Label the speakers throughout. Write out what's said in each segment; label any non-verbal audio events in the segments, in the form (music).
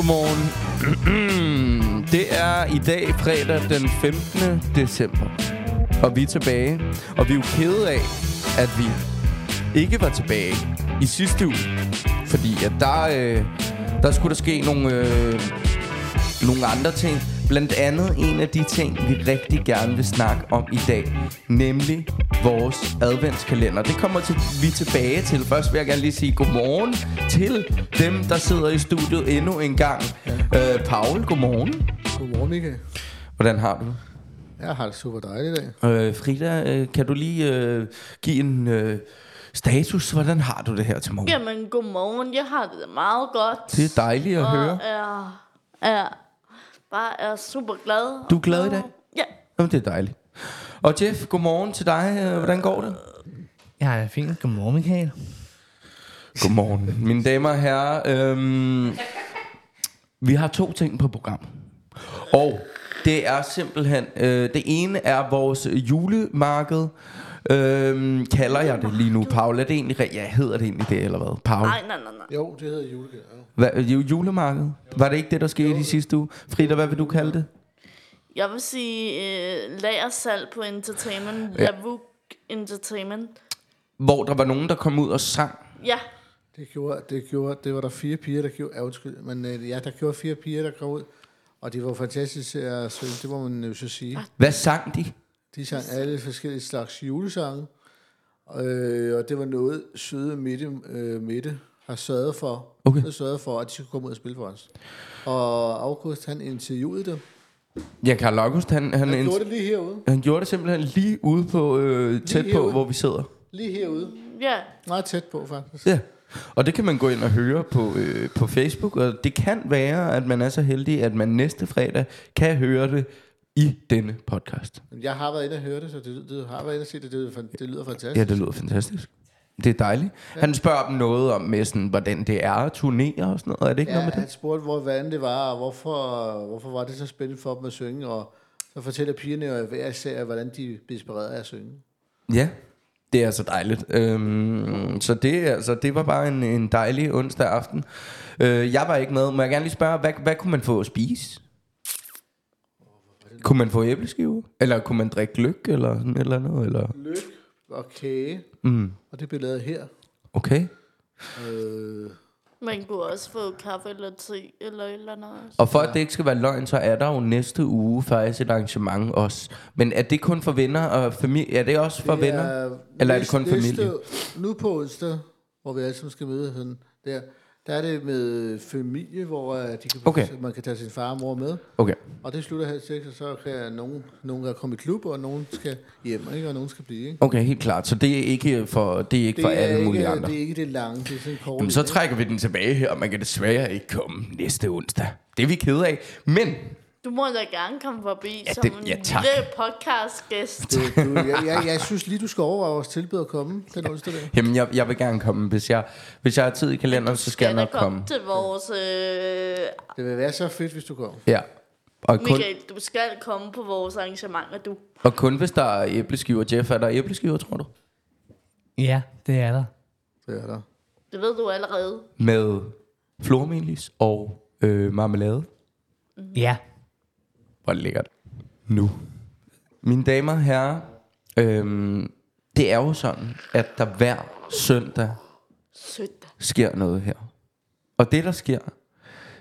Speaker 1: Godmorgen. (clears throat) Det er i dag fredag den 15. december. Og vi er tilbage. Og vi er jo kede af, at vi ikke var tilbage i sidste uge. Fordi at der, øh, der skulle der ske nogle, øh, nogle andre ting. Blandt andet en af de ting, vi rigtig gerne vil snakke om i dag. Nemlig vores adventskalender. Det kommer til, vi tilbage til. Først vil jeg gerne lige sige godmorgen til dem, der sidder i studiet endnu en gang. Ja. Øh, Paul, godmorgen.
Speaker 2: Godmorgen, Michael.
Speaker 1: Hvordan har du?
Speaker 2: Jeg har det super dejligt i dag.
Speaker 1: Øh, Frida, øh, kan du lige øh, give en øh, status? Hvordan har du det her til morgen?
Speaker 3: Jamen, godmorgen. Jeg har det meget godt.
Speaker 1: Det er dejligt at
Speaker 3: og
Speaker 1: høre.
Speaker 3: er, er bare er super glad.
Speaker 1: Du er glad i dag?
Speaker 3: Ja.
Speaker 1: Jamen, det er dejligt. Og Jeff, godmorgen til dig. Øh, Hvordan går det?
Speaker 4: Ja, jeg er fint. Godmorgen, Michael.
Speaker 1: Godmorgen. Mine damer og herrer, øhm, vi har to ting på program. Og det er simpelthen, øh, det ene er vores julemarked, øhm, kalder jeg det lige nu, Paul. Er det egentlig, re- ja, hedder det egentlig det, eller hvad? Paul?
Speaker 3: Nej, nej, nej, nej.
Speaker 2: Jo, det hedder julegave.
Speaker 1: Hvad, ju- julemarked? Var det ikke det, der skete i sidste uge? Frida, hvad vil du kalde det?
Speaker 3: Jeg vil sige uh, lagersalg på entertainment.
Speaker 1: Ja.
Speaker 3: Lavuk Entertainment.
Speaker 1: Hvor der var nogen, der kom ud og sang.
Speaker 3: Ja.
Speaker 2: Det gjorde, det gjorde, det var der fire piger, der gjorde, ja, undskyld, men øh, ja, der gjorde fire piger, der kom ud, og de var fantastiske at synge, det må man jo så sige.
Speaker 1: Hvad sang de?
Speaker 2: De sang alle forskellige slags julesange, øh, og det var noget søde Mette, øh, Mette har sørget for,
Speaker 1: Okay.
Speaker 2: har sørget for, at de skulle komme ud og spille for os. Og August, han interviewede dem.
Speaker 1: Ja, Karl August, han, han,
Speaker 2: Han gjorde det lige herude.
Speaker 1: han gjorde det simpelthen lige ude på, øh, tæt på, hvor vi sidder.
Speaker 2: Lige herude.
Speaker 3: Ja.
Speaker 2: Meget tæt på, faktisk.
Speaker 1: Ja, og det kan man gå ind og høre på, øh, på Facebook, og det kan være, at man er så heldig, at man næste fredag kan høre det i denne podcast.
Speaker 2: Jeg har været inde og høre det, så det, det har været inde og se det. Det, lyder det lyder fantastisk.
Speaker 1: Ja, det lyder fantastisk. Det er dejligt. Han spørger dem noget om, med sådan, hvordan det er at turnere og sådan noget. Er det ikke
Speaker 2: Ja,
Speaker 1: noget med
Speaker 2: han
Speaker 1: det?
Speaker 2: spurgte, hvor, hvordan det var, og hvorfor, hvorfor var det så spændende for dem at synge, og så fortæller pigerne jo hver især, hvordan de blev inspireret af at synge.
Speaker 1: Ja, det er så dejligt. Øhm, så det, altså, det var bare en, en dejlig onsdag aften. Øh, jeg var ikke med. Må jeg gerne lige spørge, hvad, hvad kunne man få at spise? Kunne man få æbleskiver? Eller kunne man drikke gløk eller sådan et eller andet? Eller?
Speaker 2: Lyk og kage,
Speaker 1: Mm,
Speaker 2: og det blev lavet her.
Speaker 1: okay.
Speaker 2: Øh,
Speaker 3: Man kunne også få kaffe eller te eller et eller andet. også.
Speaker 1: Og for at det ikke skal være løgn, så er der jo næste uge faktisk et arrangement også. Men er det kun for venner og familie? Er det også for
Speaker 2: det
Speaker 1: venner? Eller er det kun familie?
Speaker 2: Nu på onsdag, hvor vi alle sammen skal møde sådan der, der er det med familie, hvor øh, de kan,
Speaker 1: Okay.
Speaker 2: man kan tage sin far og mor med.
Speaker 1: Okay.
Speaker 2: Og det slutter halv seks, og så kan nogen, nogen kan komme i klub, og nogen skal hjem, ikke? og nogen skal blive. Ikke?
Speaker 1: Okay, helt klart. Så det er ikke for, det er ikke for alle mulige
Speaker 2: ikke,
Speaker 1: andre.
Speaker 2: det er ikke det lange, det er sådan kort.
Speaker 1: Jamen, så trækker vi den tilbage her, og man kan desværre ikke komme næste onsdag. Det er vi kede af. Men
Speaker 3: Du må da gerne komme forbi
Speaker 1: Ja,
Speaker 3: som
Speaker 1: det-
Speaker 3: en
Speaker 1: ja, tak.
Speaker 3: lille podcastgæst.
Speaker 2: Det, du, jeg, jeg, jeg synes lige, du skal overveje vores tilbud at komme den onsdag der.
Speaker 1: jamen, jeg, jeg vil gerne komme. Hvis jeg, hvis jeg har tid i kalenderen, så skal jeg nok komme.
Speaker 3: til vores... Øh,
Speaker 2: Det vil være så fedt, hvis du kommer.
Speaker 1: Ja. Og kun,
Speaker 3: Michael, du skal komme på vores arrangementer, du.
Speaker 1: og kun hvis der er æbleskiver. Jeff, er der æbleskiver, tror du?
Speaker 4: Ja, det er der.
Speaker 2: Det er der.
Speaker 3: Det ved du allerede.
Speaker 1: Med flormelis og øh, marmelade.
Speaker 4: Ja.
Speaker 1: Hvor er det lækkert. Nu. Mine damer og herrer, øhm, det er jo sådan, at der hver søndag
Speaker 3: Sødt.
Speaker 1: sker noget her. Og det, der sker,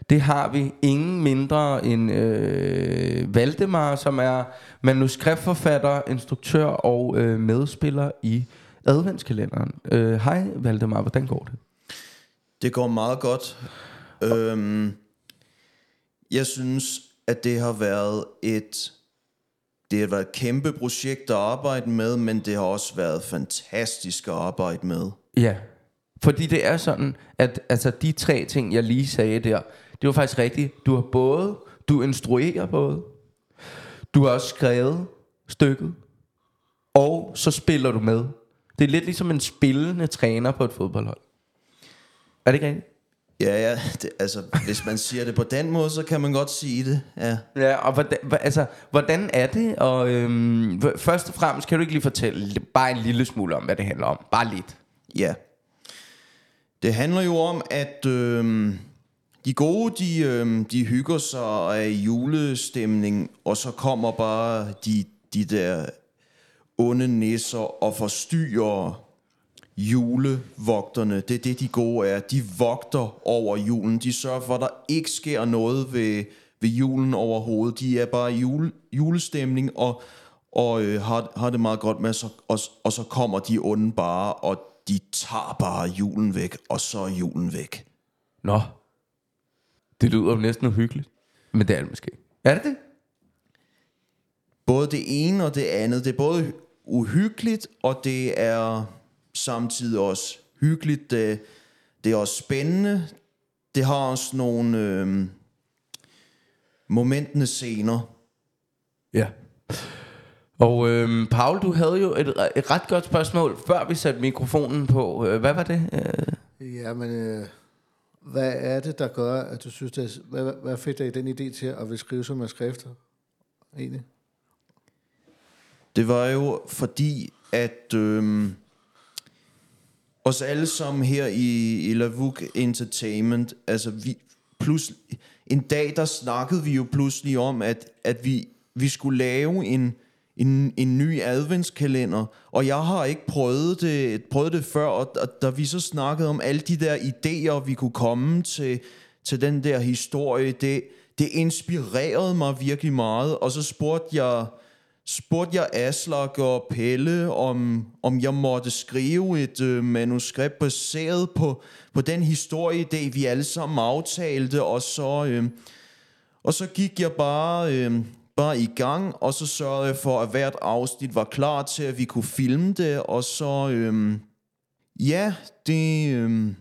Speaker 1: det har vi ingen mindre end øh, Valdemar, som er manuskriptforfatter, instruktør og øh, medspiller i adventskalenderen. Øh, Hej Valdemar, hvordan går det?
Speaker 5: Det går meget godt. Øhm, jeg synes, at det har været et det har været et kæmpe projekt at arbejde med, men det har også været fantastisk at arbejde med.
Speaker 1: Ja, fordi det er sådan, at altså, de tre ting, jeg lige sagde der, det var faktisk rigtigt. Du har både, du instruerer både, du har også skrevet stykket, og så spiller du med. Det er lidt ligesom en spillende træner på et fodboldhold. Er det ikke rigtigt?
Speaker 5: Ja, ja, det, altså, hvis man siger det på den måde, så kan man godt sige det, ja.
Speaker 1: Ja, og hvordan, altså, hvordan er det? Og øhm, først og fremmest, kan du ikke lige fortælle bare en lille smule om, hvad det handler om? Bare lidt.
Speaker 5: Ja. Det handler jo om, at øh, de gode, de, øh, de hygger sig af julestemning, og så kommer bare de, de der onde nisser og forstyrrer julevogterne. Det er det, de gode er. De vogter over julen. De sørger for, at der ikke sker noget ved, ved julen overhovedet. De er bare i jule, julestemning og, og øh, har, har det meget godt med, så, og, og så kommer de onde bare, og de tager bare julen væk, og så er julen væk.
Speaker 1: Nå. Det lyder jo næsten uhyggeligt. Men det er det måske. Er det det?
Speaker 5: Både det ene og det andet. Det er både uhyggeligt, og det er samtidig også hyggeligt. Det, det er også spændende. Det har også nogle øh, momentende scener.
Speaker 1: Ja. Og øhm, Paul, du havde jo et, et ret godt spørgsmål, før vi satte mikrofonen på. Øh, Hvad var det? Øh,
Speaker 2: Ja, men øh, hvad er det, der gør, at du synes, det er, hvad, hvad fik dig den idé til at vil skrive som skrifter? Egentlig?
Speaker 5: Det var jo fordi, at øh, os alle sammen her i, i Lavuk Entertainment, altså vi, pludselig, en dag der snakkede vi jo pludselig om, at, at vi, vi skulle lave en, en, en ny adventskalender, og jeg har ikke prøvet det, prøvet det før, og, og da vi så snakkede om alle de der idéer, vi kunne komme til, til den der historie, det, det inspirerede mig virkelig meget, og så spurgte jeg, spurgte jeg Aslak og Pelle, om, om jeg måtte skrive et øh, manuskript baseret på, på den historieidé, vi alle sammen aftalte, og så, øh, og så gik jeg bare, øh, bare i gang, og så sørgede jeg for, at hvert afsnit var klar til, at vi kunne filme det, og så, øh, ja, det, øh,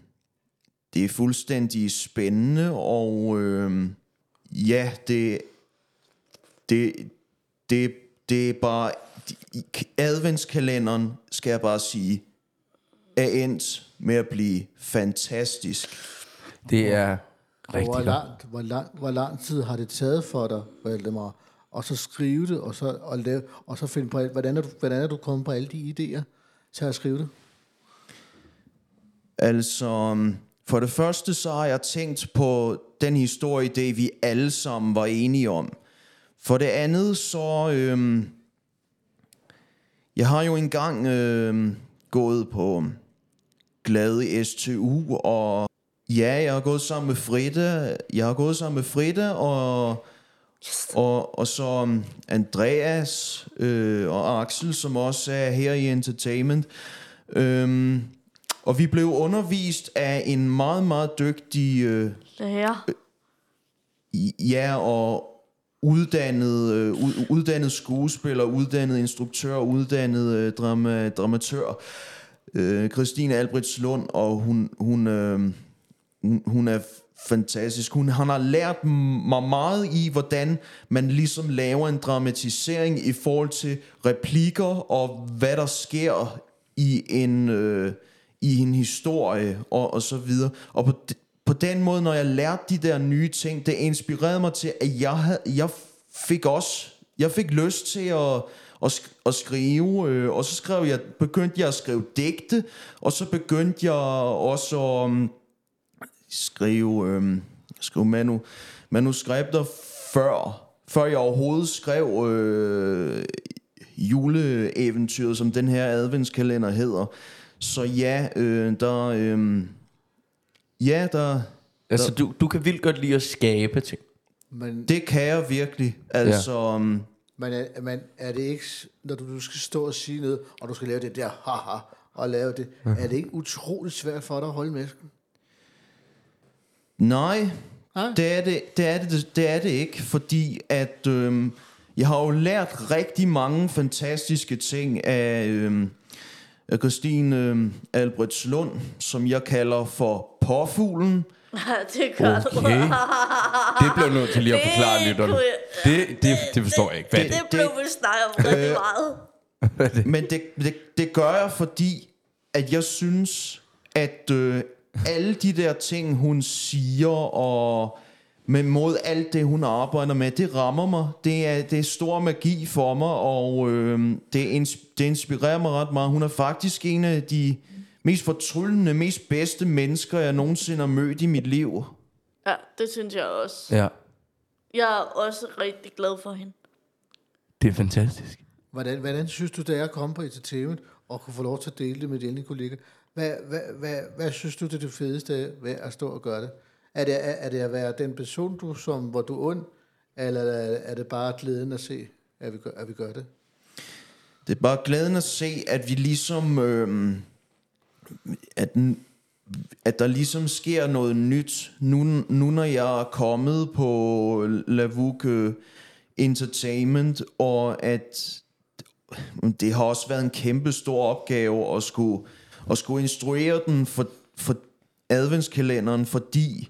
Speaker 5: det er fuldstændig spændende, og øh, ja, det, det, det, det er bare... Adventskalenderen, skal jeg bare sige, er endt med at blive fantastisk.
Speaker 1: det er
Speaker 2: Og hvor,
Speaker 1: rigtig godt.
Speaker 2: langt, hvor, lang, hvor lang tid har det taget for dig, Valdemar, og så skrive det, og så, og lave, og så finde på, hvordan er, du, hvordan er du kommet på alle de idéer til at skrive det?
Speaker 5: Altså, um, for det første så har jeg tænkt på den historie, det vi alle sammen var enige om. For det andet så... Øhm, jeg har jo engang øhm, gået på glade STU, og ja, jeg har gået sammen med Frida. Jeg har gået sammen med Frida, og, og, og så Andreas øh, og Axel, som også er her i Entertainment. Øhm, og vi blev undervist af en meget, meget dygtig, øh,
Speaker 3: her.
Speaker 5: i- ja, og uddannet, øh, ud- uddannet skuespiller, uddannet instruktør, uddannet øh, drama, dramatør, øh, Christine Albrechtslund, og hun, hun, øh, hun, hun er fantastisk. Hun, han har lært mig meget i, hvordan man ligesom laver en dramatisering i forhold til replikker og hvad der sker i en, øh, i en historie og, og så videre. Og på, på den måde, når jeg lærte de der nye ting, det inspirerede mig til, at jeg, havde, jeg fik også, jeg fik lyst til at, at, sk- at skrive, øh, og så skrev jeg, begyndte jeg at skrive digte, og så begyndte jeg også at um, skrive, øh, skrive manu, manuskripter før, før jeg overhovedet skrev øh, juleeventyret, som den her adventskalender hedder. Så ja, øh, der, øh, ja, der,
Speaker 1: Altså, du, du kan vildt godt lide at skabe ting.
Speaker 2: Men,
Speaker 5: det kan jeg virkelig. Altså, ja.
Speaker 2: men, er, men er det ikke, når du, du skal stå og sige noget, og du skal lave det der, haha, og lave det, er det ikke utroligt svært for dig at holde masken?
Speaker 5: nej,
Speaker 2: Nej.
Speaker 5: det er det, det, er det, det er det ikke, fordi at øh, jeg har jo lært rigtig mange fantastiske ting af, øh, af Christine øh, Albrechtslund, som jeg kalder for påfuglen. (laughs)
Speaker 3: det gør du.
Speaker 1: Okay. Det blev nødt til lige at forklare lytterne. Det, det, det forstår jeg ikke. Hvad er
Speaker 3: Det,
Speaker 1: det?
Speaker 3: det blev vi snakket om rigtig meget.
Speaker 5: Men det, det, det gør jeg, fordi at jeg synes, at øh, alle de der ting, hun siger, og med mod alt det, hun arbejder med, det rammer mig. Det er, det er stor magi for mig, og øh, det, ins- det inspirerer mig ret meget. Hun er faktisk en af de mest fortryllende, mest bedste mennesker, jeg nogensinde har mødt i mit liv.
Speaker 3: Ja, det synes jeg også.
Speaker 1: Ja,
Speaker 3: Jeg er også rigtig glad for hende.
Speaker 1: det er fantastisk.
Speaker 2: Hvordan, hvordan synes du, det er at komme på entertainment og kunne få lov til at dele det med dine kollegaer? Hvad, hvad, hvad, hvad synes du, det er det fedeste af ved at stå og gøre det? Er det, er, det at være den person, du, som, hvor du er ond, eller er, det bare glæden at se, at vi gør, at vi gør det?
Speaker 5: Det er bare glæden at se, at vi ligesom... Øh, at, at der ligesom sker noget nyt. Nu, nu når jeg er kommet på Lavuk Entertainment, og at det har også været en kæmpe stor opgave at skulle, at skulle instruere den for, for adventskalenderen, fordi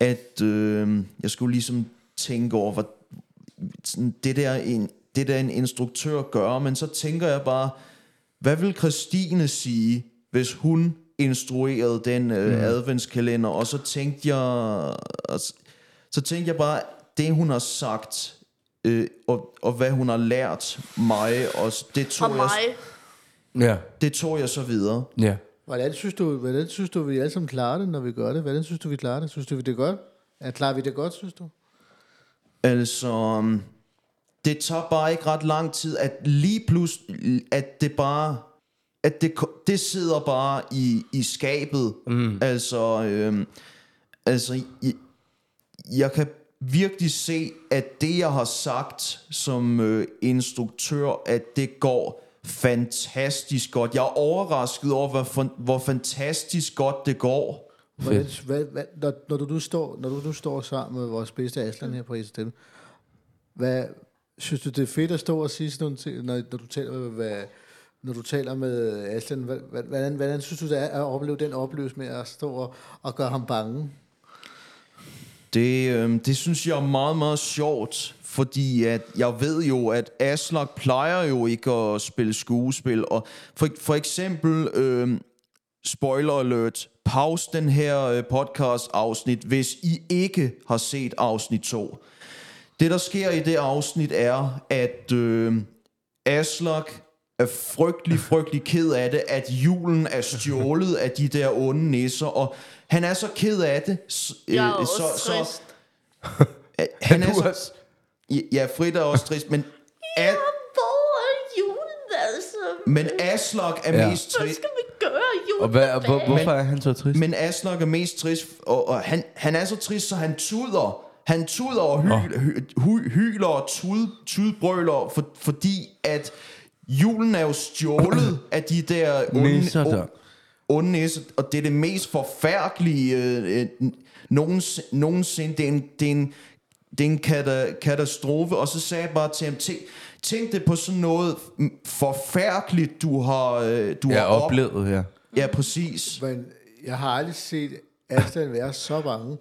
Speaker 5: at øh, jeg skulle ligesom tænke over, hvad, sådan det, der en, det der en instruktør gør, men så tænker jeg bare, hvad vil Christine sige, hvis hun instruerede den øh, mm. adventskalender, og så tænkte jeg, og så tænkte jeg bare, det hun har sagt, øh, og, og hvad hun har lært mig, og det
Speaker 3: Og
Speaker 5: tog, jeg,
Speaker 3: mig.
Speaker 1: Ja,
Speaker 5: det tog jeg så videre.
Speaker 1: ja.
Speaker 2: Hvordan synes du, hvordan synes du vi alle sammen klarer det, når vi gør det? Hvordan synes du, vi klarer det? Synes du, vi det er godt? Ja, klarer vi det godt, synes du?
Speaker 5: Altså, um, det tager bare ikke ret lang tid, at lige pludselig, at det bare, at det, det sidder bare i, i skabet. Mm. Altså, øhm, altså, jeg, jeg kan virkelig se, at det, jeg har sagt som øh, instruktør, at det går fantastisk godt. Jeg er overrasket over, hvor, fan- hvor fantastisk godt det går.
Speaker 2: Hvordan, hvad, hvad, når, når, du nu står, når du nu står sammen med vores bedste Aslan her på ESTM, hvad, synes du, det er fedt at stå og sige sådan nogle ting, når, når du taler med, hvad, når du taler med Aslan, hvad, hvad- hvordan, hvordan synes du, det er at opleve den oplevelse med at stå og, og gøre ham bange?
Speaker 5: Det, øh, det synes jeg er meget, meget sjovt, fordi at jeg ved jo, at Aslak plejer jo ikke at spille skuespil. Og for, for eksempel, øh, spoiler alert, pause den her øh, podcast afsnit, hvis I ikke har set afsnit 2. Det, der sker i det afsnit, er, at øh, Aslak er frygtelig, frygtelig ked af det, at julen er stjålet af de der onde nisser, og han er så ked af det. s-
Speaker 3: Jeg er
Speaker 5: øh,
Speaker 3: også trist.
Speaker 5: øh, (laughs) han er så,
Speaker 1: også?
Speaker 5: Ja, Frida er også trist, men,
Speaker 3: Hvor er julen, altså?
Speaker 5: men Aslak er
Speaker 1: Ja.
Speaker 5: mest
Speaker 3: Hvad
Speaker 5: trist.
Speaker 3: skal vi gøre julen?
Speaker 1: Og hvad, hvor, hvorfor er han så trist?
Speaker 5: Men Aslak er mest trist, og, og han, han er så trist, så han tuder. Han tuder og hyl, hy, hy, hyler og tud, tudbrøler, for, fordi at julen er jo stjålet af de der
Speaker 1: Nisser
Speaker 5: onde,
Speaker 1: der.
Speaker 5: onde, onde nisser, og det er det mest forfærdelige øh, øh, nogensinde. nogensinde. Det er en, det er en, det er en kata, katastrofe, og så sagde jeg bare til ham, tænk, tænk det på sådan noget forfærdeligt, du har, øh, du
Speaker 1: Jeg
Speaker 5: har
Speaker 1: har oplevet, ja.
Speaker 5: Ja, præcis.
Speaker 2: Men jeg har aldrig set Aslan være så bange.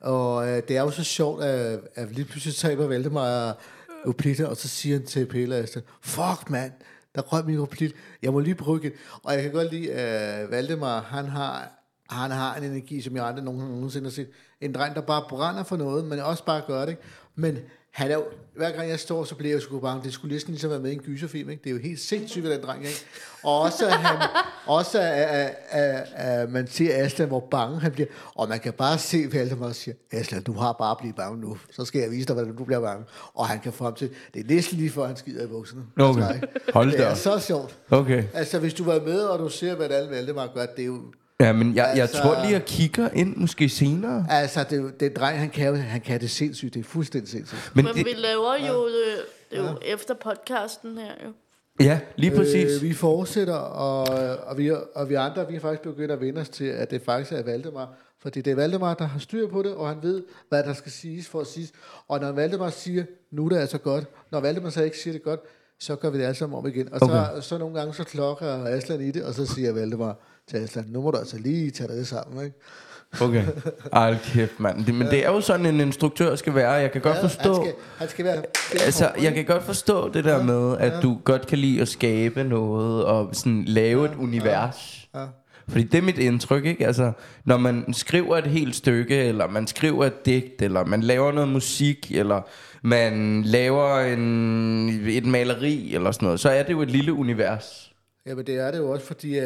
Speaker 2: Og øh, det er jo så sjovt, at, at lige pludselig taber Valdemar Uplita, og så siger han til Pelle Aslan, fuck mand, der røg min Uplit. Jeg må lige bruge igen. Og jeg kan godt lide, at Valdemar, han har, han har en energi, som jeg aldrig nogen, nogensinde har set. En dreng, der bare brænder for noget, men også bare gør det. ikke? Men han er jo, hver gang jeg står, så bliver jeg sgu bange. Det skulle næsten ligesom være med i en gyserfilm, ikke? Det er jo helt sindssygt, hvad den dreng er, ikke? Og også, at han, (laughs) også at, at, at, man ser Aslan, hvor bange han bliver. Og man kan bare se, Valdemar siger, Aslan, du har bare blivet bange nu. Så skal jeg vise dig, hvordan du bliver bange. Og han kan frem til, det er næsten lige før, han skider i bukserne.
Speaker 1: Okay.
Speaker 2: Altså?
Speaker 1: Hold
Speaker 2: det
Speaker 1: da
Speaker 2: er
Speaker 1: op.
Speaker 2: så sjovt.
Speaker 1: Okay.
Speaker 2: Altså, hvis du var med, og du ser, hvad alle Valdemar gør, det er jo...
Speaker 1: Ja, men jeg, jeg
Speaker 2: Altså-
Speaker 1: tror lige, jeg kigger ind måske senere.
Speaker 2: Altså, det, det dreng, han kan, han kan det sindssygt. Det er fuldstændig sindssygt.
Speaker 1: Men
Speaker 3: Men
Speaker 1: det,
Speaker 3: vi laver jo det, det er jo efter podcasten her jo.
Speaker 1: ja, lige præcis.
Speaker 2: Øh, vi fortsætter, og, og, vi, og vi andre, vi er faktisk begyndt at vende os til, at det faktisk er Valdemar. Fordi det er Valdemar, der har styr på det, og han ved, hvad der skal siges for at siges. Og når Valdemar siger, nu er det altså godt, når Valdemar så ikke siger det godt, så gør vi det alle sammen om igen. Og
Speaker 1: Okay.
Speaker 2: så, så nogle gange, så klokker Aslan i det, og så siger Valdemar til Aslan, nu må du altså lige tage det sammen, ikke?
Speaker 1: Okay. Ej, kæft, mand. Det, men det er jo sådan, en instruktør skal være. Jeg kan godt forstå...
Speaker 2: Han skal, han skal være...
Speaker 1: Altså, jeg kan godt forstå det der med, at du godt kan lide at skabe noget og sådan lave et univers.
Speaker 2: Ja.
Speaker 1: Fordi det er mit indtryk, ikke? Altså, når man skriver et helt stykke, eller man skriver et digt, eller man laver noget musik, eller man laver en, et maleri, eller sådan noget, så er det jo et lille univers.
Speaker 2: Ja, men det er det jo også, fordi uh,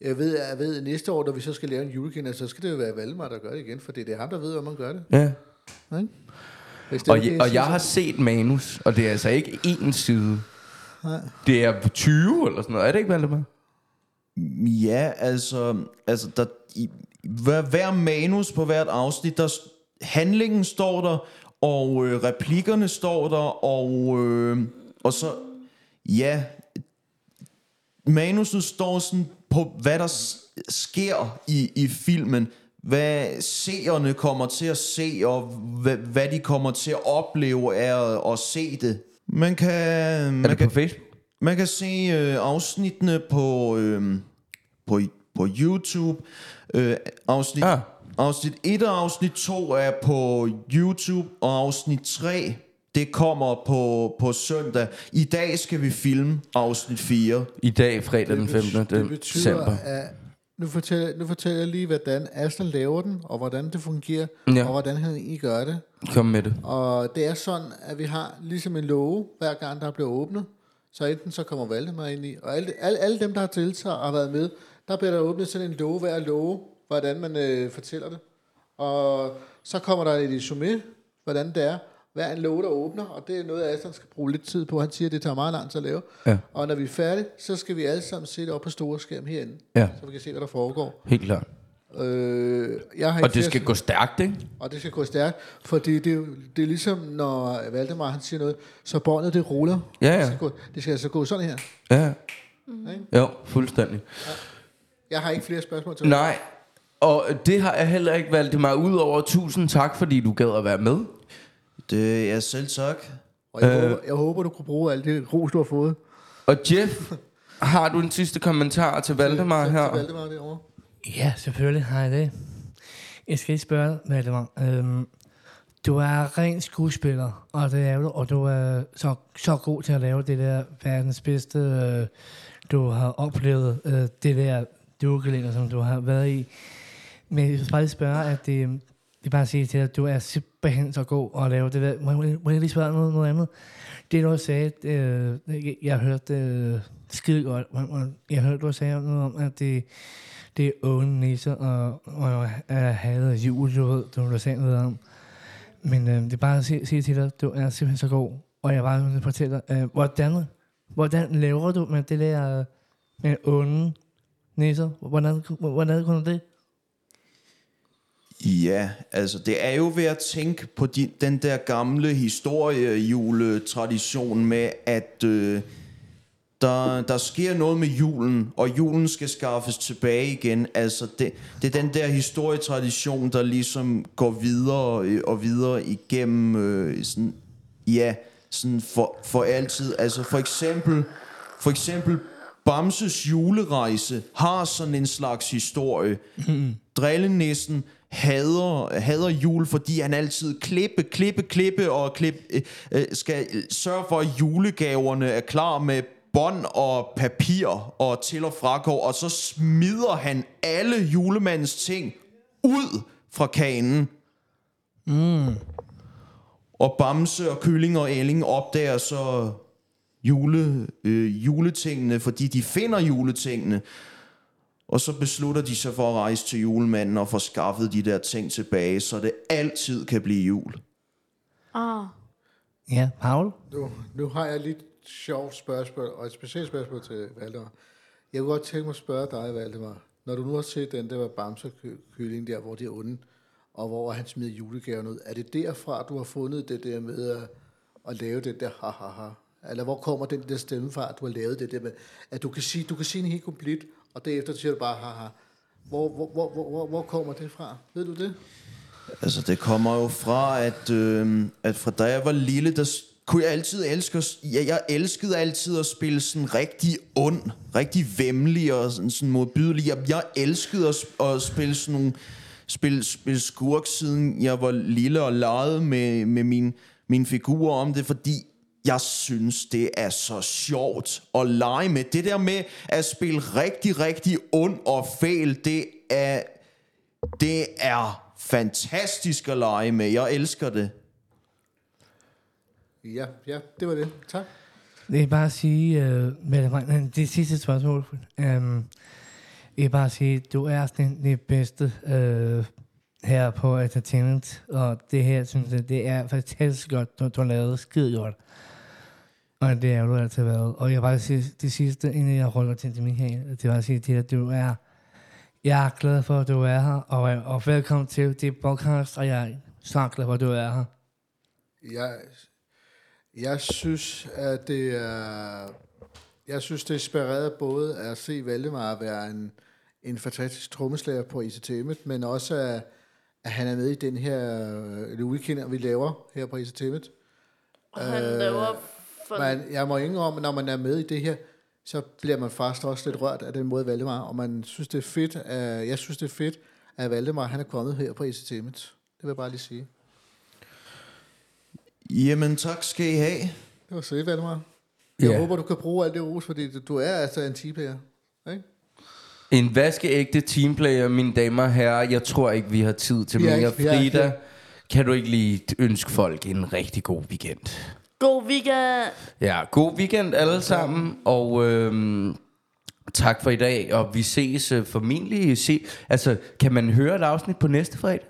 Speaker 2: Jeg ved, jeg ved, at næste år, når vi så skal lave en julekalender, så skal det jo være Valdemar, der gør det igen, for det er det ham, der ved, hvordan man gør det.
Speaker 1: Ja.
Speaker 2: Ikke? Hvis det
Speaker 1: Og,
Speaker 2: det,
Speaker 1: jeg, og jeg har set manus, og det er altså ikke én side.
Speaker 2: Nej.
Speaker 1: Det er 20 eller sådan noget. Er det ikke, Valdemar?
Speaker 5: Ja, altså, altså der, i, hver, hver manus på hvert afsnit, der handlingen står der, og øh, replikkerne står der, og, øh, og så, ja, manuset står sådan på, hvad der sker i, i filmen, hvad seerne kommer til at se, og hvad, hvad de kommer til at opleve af at, at se det. Man kan,
Speaker 1: Er
Speaker 5: man
Speaker 1: det
Speaker 5: kan
Speaker 1: på Facebook?
Speaker 5: man kan se øh, afsnittene på, øh, på, på YouTube. Øh, afsnit,
Speaker 1: Ah.
Speaker 5: Afsnit 1 og afsnit 2 er på YouTube, og afsnit 3, det kommer på, på søndag. I dag skal vi filme afsnit 4.
Speaker 1: I dag, fredag den 15.
Speaker 2: det betyder,
Speaker 1: december.
Speaker 2: at nu fortæller, nu fortæller jeg lige, hvordan Aslan laver den, og hvordan det fungerer,
Speaker 1: Ja.
Speaker 2: og hvordan han egentlig gør det.
Speaker 1: Kom med det.
Speaker 2: Og det er sådan, at vi har ligesom en låge, hver gang der bliver åbnet. Så enten så kommer Valdemar ind i, og alle, alle, alle dem, der har deltaget og har været med, der bliver der åbnet sådan en låge hver låge, hvordan man øh, fortæller det. Og så kommer der et resumé, hvordan det er. Hver en låge, der åbner, og det er noget, Aslan skal bruge lidt tid på. Han siger, at det tager meget lang tid at lave.
Speaker 1: Ja.
Speaker 2: Og når vi er færdige, så skal vi alle sammen se det op på store skærm herinde,
Speaker 1: Ja,
Speaker 2: så vi kan se, hvad der foregår.
Speaker 1: helt klart.
Speaker 2: Øh, jeg har
Speaker 1: Og det skal gå stærkt, ikke?
Speaker 2: og det skal gå stærkt, fordi det, er jo- det er ligesom, når Valdemar han siger noget, så båndet det ruller.
Speaker 1: Ja, ja.
Speaker 2: Det skal, gå, det skal altså gå sådan her.
Speaker 1: Ja.
Speaker 2: Ikke?
Speaker 1: Jo, fuldstændig.
Speaker 2: Jeg har ikke flere spørgsmål til dig.
Speaker 1: Nej, og det har jeg heller ikke valgt det mig. Udover tusind tak, fordi du gad at være med.
Speaker 5: Det er selv tak.
Speaker 2: Og jeg,
Speaker 1: Øh.
Speaker 2: håber, jeg håber, du kunne bruge alt det ros, du har fået.
Speaker 1: Og Jeff, har du en sidste kommentar til Valdemar her?
Speaker 2: Til Valdemar derovre.
Speaker 4: Ja, selvfølgelig har jeg det. Jeg skal lige spørge, Valdemar. Øhm, du er ren skuespiller, og det er du, og du er så, så god til at lave det der verdens bedste, øh, du har oplevet, øh, det der duekalender, som du har været i. Men jeg skal bare lige spørge, at det, det er bare at sige til dig, at du er simpelthen så god at lave det der. Må, må, må jeg lige spørge noget, noget andet? Det du sagde, øh, jeg, jeg hørte øh, skide godt. Jeg hørte, du sagde noget om, at det, det er onde nisser, og, og jeg havde jul, du ved, du, du sagde noget om. Men øh, det er bare at sige, sige til dig, at du er simpelthen så god, og jeg bare vil fortælle dig, øh, hvordan, hvordan laver du med det der øh, med onde nisser? Hvordan, hvordan kunne du det?
Speaker 5: Ja, altså det er jo ved at tænke på de, den der gamle historiejuletradition med, at øh, der, der sker noget med julen, og julen skal skaffes tilbage igen. Altså det, det er den der historietradition, der ligesom går videre øh, og videre igennem øh, sådan, ja, sådan for, for altid. Altså for eksempel, for eksempel Bamses julerejse har sådan en slags historie. Drillenissen hader, hader jul, fordi han altid klippe, klippe, klippe og klippe, øh, øh, skal sørge for, at julegaverne er klar med bånd og papir og til og frakår, og så smider han alle julemandens ting ud fra kanen. Mm. Og Bamse og Kylling og Elling opdager så jule, øh, juletingene, fordi de finder juletingene. Og så beslutter de sig for at rejse til julemanden og få skaffet de der ting tilbage, så det altid kan blive jul.
Speaker 3: Ah,
Speaker 4: Ja, Paul?
Speaker 2: Nu, nu har jeg lidt sjovt spørgsmål, og et specielt spørgsmål til Valdemar. Jeg kunne godt tænke mig at spørge dig, Valdemar. Når du nu har set den der bamsekylling der, hvor de er onde, og hvor han smider julegaven ud, er det derfra, du har fundet det der med at, at lave det der ha-ha-ha? Eller hvor kommer den der stemme fra, at du har lavet det der med, at du kan sige, du kan sige en helt komplet, og derefter siger du bare haha. Hvor, hvor, hvor, hvor, hvor, hvor kommer det fra? Ved du det?
Speaker 5: Altså, det kommer jo fra, at, øh, at fra da jeg var lille, der kunne jeg altid elske, at, ja, jeg elskede altid at spille sådan rigtig ond, rigtig vemmelig og sådan, sådan modbydelig. Jeg, jeg elskede at, at spille sådan nogle, spille, spille skurk, siden jeg var lille og legede med, med min, min figur om det, fordi jeg synes, det er så sjovt at lege med. Det der med at spille rigtig, rigtig ond og fæl, det er, det er fantastisk at lege med. Jeg elsker det.
Speaker 2: Ja, ja, det var det. Tak.
Speaker 4: Det er bare at sige, uh, med det sidste spørgsmål. Um, Jeg vil bare sige, du er den det bedste øh, her på Entertainment, og det her, synes jeg, det er fantastisk godt, du, du har lavet skide godt. Og det er du altid været. Og jeg vil bare sige, det sidste, inden jeg ruller til til Michael, det var at sige til at du er, jeg er glad for, at du er her, og, og velkommen til det podcast, og jeg er så glad for, at du er her.
Speaker 2: Jeg, jeg synes, at det er... Jeg synes, det er inspireret både at se Valdemar være en, en fantastisk trommeslager på ICTMet, men også at, at han er med i den her øh, weekend, vi laver her på ICTMet.
Speaker 3: Og han laver for...
Speaker 2: Men jeg må ikke om, når man er med i det her, så bliver man faktisk også lidt rørt af den måde Valdemar, og man synes, det er fedt, at, jeg synes, det er fedt, at Valdemar, han er kommet her på ICTMet. Det vil jeg bare lige sige.
Speaker 5: Jamen, tak skal I have.
Speaker 2: Det var sødt, Valdemar. Jeg
Speaker 1: Ja.
Speaker 2: håber, du kan bruge alt det ros, fordi du er altså en teamplayer. Ikke?
Speaker 1: En vaskeægte teamplayer, mine damer og herrer. Jeg tror ikke, vi har tid til mere. Frida, kan du ikke lige ønske folk en rigtig god weekend?
Speaker 3: God weekend.
Speaker 1: Ja, god weekend alle sammen, og øhm, tak for i dag, og vi ses øh, formentlig. Se, altså, kan man høre et afsnit på næste fredag?